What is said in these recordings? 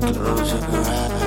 Close your eyes.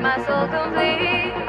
To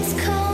It's cold.